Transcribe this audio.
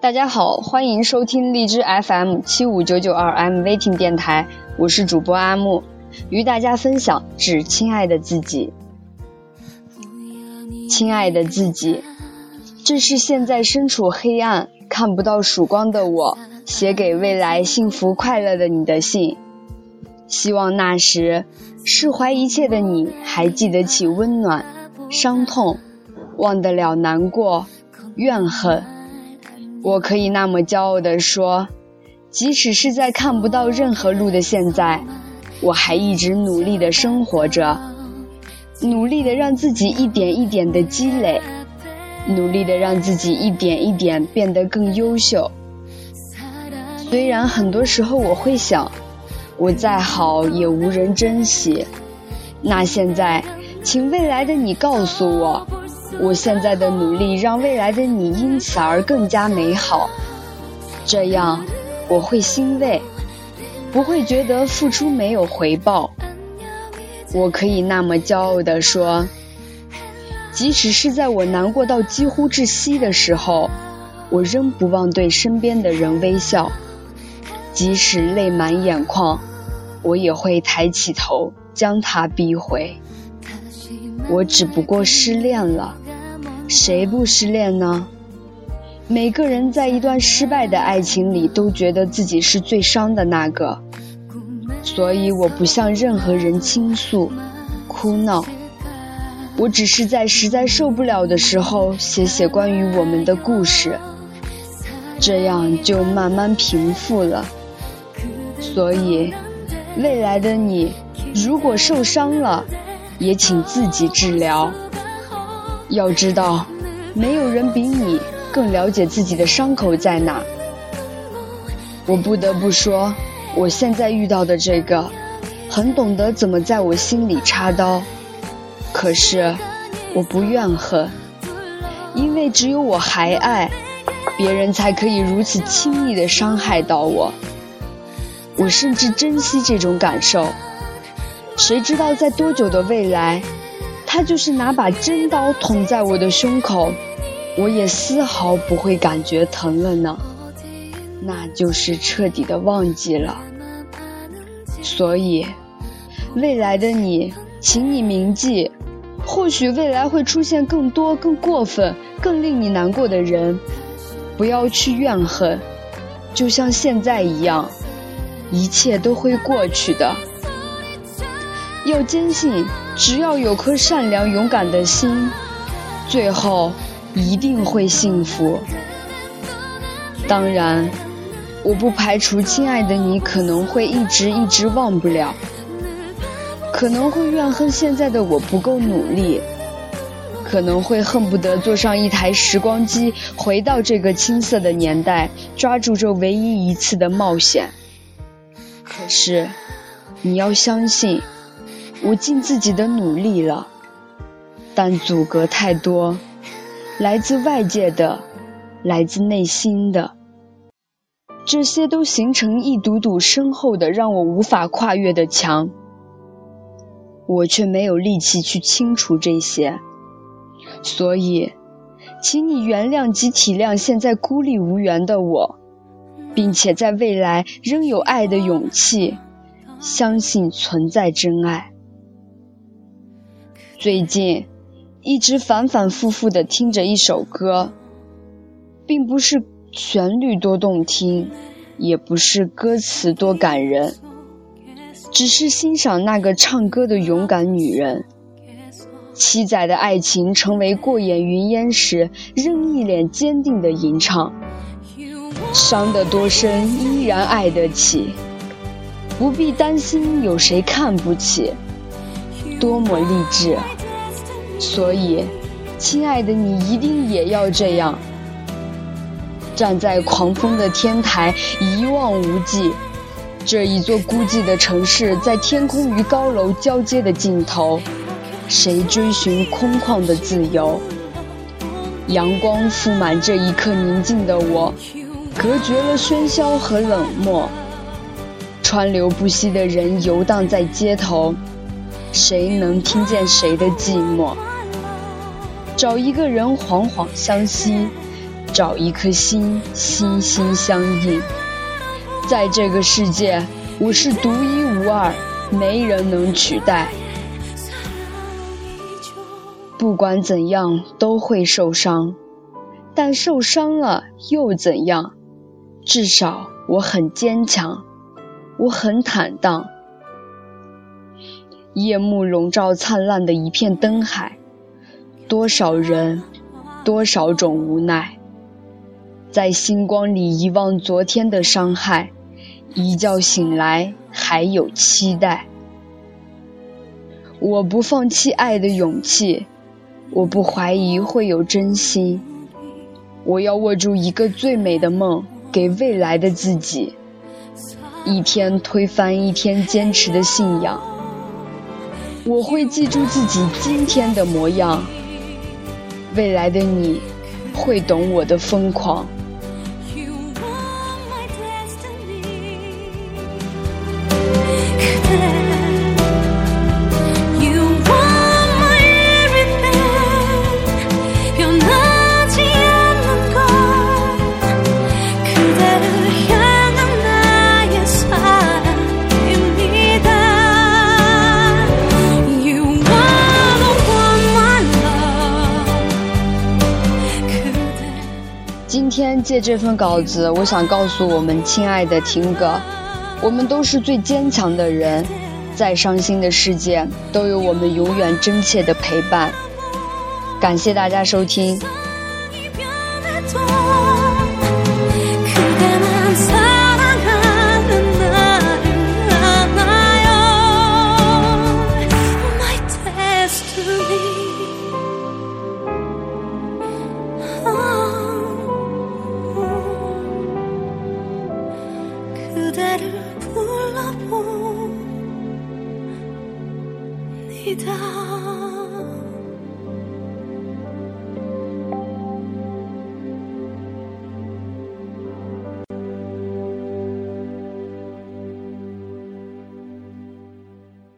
大家好，欢迎收听荔枝 FM 七五九九二 M Waiting 电台，我是主播阿木，与大家分享致亲爱的自己。亲爱的自己，这是现在身处黑暗、看不到曙光的我写给未来幸福快乐的你的信。希望那时释怀一切的你，还记得起温暖、伤痛，忘得了难过、怨恨。我可以那么骄傲地说，即使是在看不到任何路的现在，我还一直努力地生活着，努力地让自己一点一点地积累，努力地让自己一点一点变得更优秀。虽然很多时候我会想，我再好也无人珍惜，那现在，请未来的你告诉我。我现在的努力让未来的你因此而更加美好，这样我会欣慰，不会觉得付出没有回报。我可以那么骄傲地说，即使是在我难过到几乎窒息的时候，我仍不忘对身边的人微笑，即使泪满眼眶，我也会抬起头将它逼回。我只不过失恋了。谁不失恋呢？每个人在一段失败的爱情里，都觉得自己是最伤的那个，所以我不向任何人倾诉、哭闹。我只是在实在受不了的时候，写写关于我们的故事，这样就慢慢平复了。所以，未来的你，如果受伤了，也请自己治疗。要知道，没有人比你更了解自己的伤口在哪。我不得不说，我现在遇到的这个，很懂得怎么在我心里插刀。可是，我不怨恨，因为只有我还爱，别人才可以如此轻易的伤害到我。我甚至珍惜这种感受。谁知道在多久的未来？他就是拿把真刀捅在我的胸口，我也丝毫不会感觉疼了呢。那就是彻底的忘记了。所以，未来的你，请你铭记，或许未来会出现更多、更过分、更令你难过的人，不要去怨恨，就像现在一样，一切都会过去的。要坚信。只要有颗善良勇敢的心，最后一定会幸福。当然，我不排除亲爱的你可能会一直一直忘不了，可能会怨恨现在的我不够努力，可能会恨不得坐上一台时光机回到这个青涩的年代，抓住这唯一一次的冒险。可是，你要相信。我尽自己的努力了，但阻隔太多，来自外界的，来自内心的，这些都形成一堵堵深厚的、让我无法跨越的墙。我却没有力气去清除这些，所以，请你原谅及体谅现在孤立无援的我，并且在未来仍有爱的勇气，相信存在真爱。最近，一直反反复复的听着一首歌，并不是旋律多动听，也不是歌词多感人，只是欣赏那个唱歌的勇敢女人。七载的爱情成为过眼云烟时，仍一脸坚定的吟唱。伤得多深，依然爱得起，不必担心有谁看不起。多么励志！所以，亲爱的，你一定也要这样，站在狂风的天台，一望无际。这一座孤寂的城市，在天空与高楼交接的尽头，谁追寻空旷的自由？阳光覆满这一刻宁静的我，隔绝了喧嚣和冷漠。川流不息的人游荡在街头。谁能听见谁的寂寞？找一个人惶惶相惜，找一颗心心心相印。在这个世界，我是独一无二，没人能取代。不管怎样都会受伤，但受伤了又怎样？至少我很坚强，我很坦荡。夜幕笼罩灿烂的一片灯海，多少人，多少种无奈，在星光里遗忘昨天的伤害，一觉醒来还有期待。我不放弃爱的勇气。我不怀疑会有真心，我要握住一个最美的梦，给未来的自己。一天推翻一天坚持的信仰，我会记住自己今天的模样。未来的你，会懂我的疯狂。今天借这份稿子，我想告诉我们亲爱的听哥，我们都是最坚强的人，再伤心的世界都有我们永远真切的陪伴。感谢大家收听。你的。